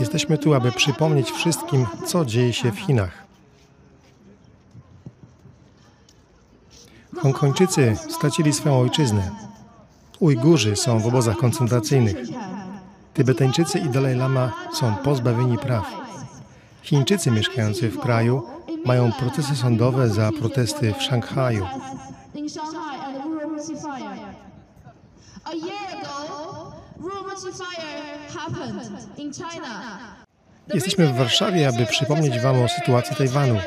Jesteśmy tu, aby przypomnieć wszystkim, co dzieje się w Chinach. Hongkończycy stracili swoją ojczyznę. Ujgurzy są w obozach koncentracyjnych. Tybetańczycy i Dalaj Lama są pozbawieni praw. Chińczycy mieszkający w kraju mają procesy sądowe za protesty w Szanghaju. Jesteśmy w Warszawie, aby przypomnieć Wam o sytuacji Tajwanu.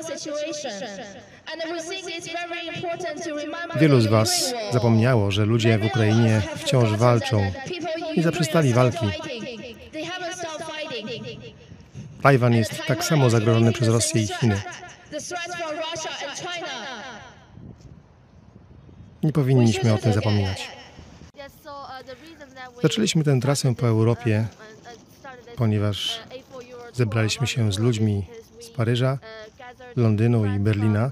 Wielu z Was zapomniało, że ludzie w Ukrainie wciąż walczą i zaprzestali walki. Tajwan jest tak samo zagrożony przez Rosję i Chiny. Nie powinniśmy o tym zapominać. Zaczęliśmy tę trasę po Europie, ponieważ zebraliśmy się z ludźmi z Paryża, Londynu i Berlina,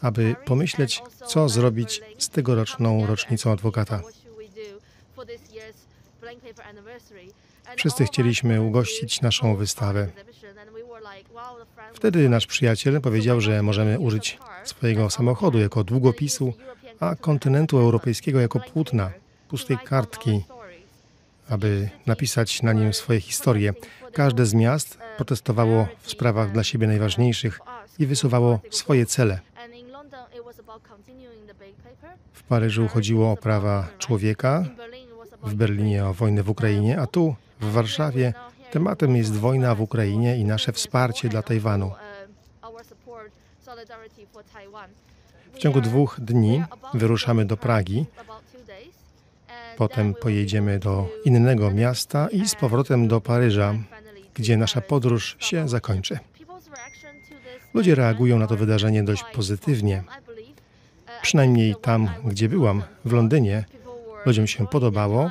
aby pomyśleć, co zrobić z tegoroczną rocznicą adwokata. Wszyscy chcieliśmy ugościć naszą wystawę. Wtedy nasz przyjaciel powiedział, że możemy użyć swojego samochodu jako długopisu, a kontynentu europejskiego jako płótna, pustej kartki, aby napisać na nim swoje historie. Każde z miast protestowało w sprawach dla siebie najważniejszych i wysuwało swoje cele. W Paryżu chodziło o prawa człowieka, w Berlinie o wojnę w Ukrainie, a tu, w Warszawie, tematem jest wojna w Ukrainie i nasze wsparcie dla Tajwanu. W ciągu dwóch dni wyruszamy do Pragi, potem pojedziemy do innego miasta i z powrotem do Paryża, gdzie nasza podróż się zakończy. Ludzie reagują na to wydarzenie dość pozytywnie. Przynajmniej tam, gdzie byłam, w Londynie, ludziom się podobało.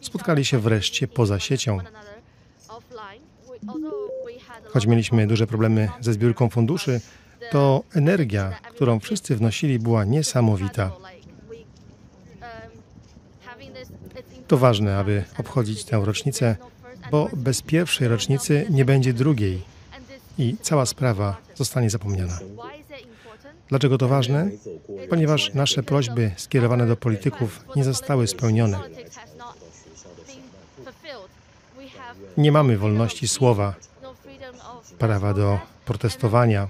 Spotkali się wreszcie poza siecią. Choć mieliśmy duże problemy ze zbiórką funduszy, to energia, którą wszyscy wnosili, była niesamowita. To ważne, aby obchodzić tę rocznicę, bo bez pierwszej rocznicy nie będzie drugiej i cała sprawa zostanie zapomniana. Dlaczego to ważne? Ponieważ nasze prośby skierowane do polityków nie zostały spełnione. Nie mamy wolności słowa, prawa do protestowania,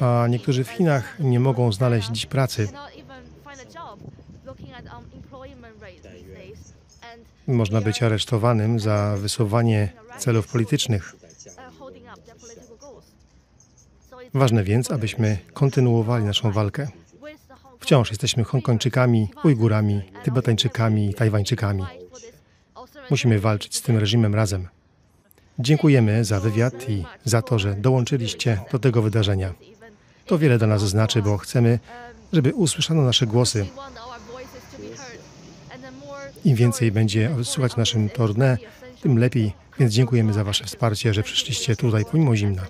a niektórzy w Chinach nie mogą znaleźć dziś pracy. Można być aresztowanym za wysuwanie celów politycznych. Ważne więc, abyśmy kontynuowali naszą walkę. Wciąż jesteśmy Hongkończykami, Ujgurami, Tybetańczykami i Tajwańczykami. Musimy walczyć z tym reżimem razem. Dziękujemy za wywiad i za to, że dołączyliście do tego wydarzenia. To wiele dla nas znaczy, bo chcemy, żeby usłyszano nasze głosy. Im więcej będzie słuchać naszym tournée, tym lepiej, więc dziękujemy za Wasze wsparcie, że przyszliście tutaj pomimo zimna.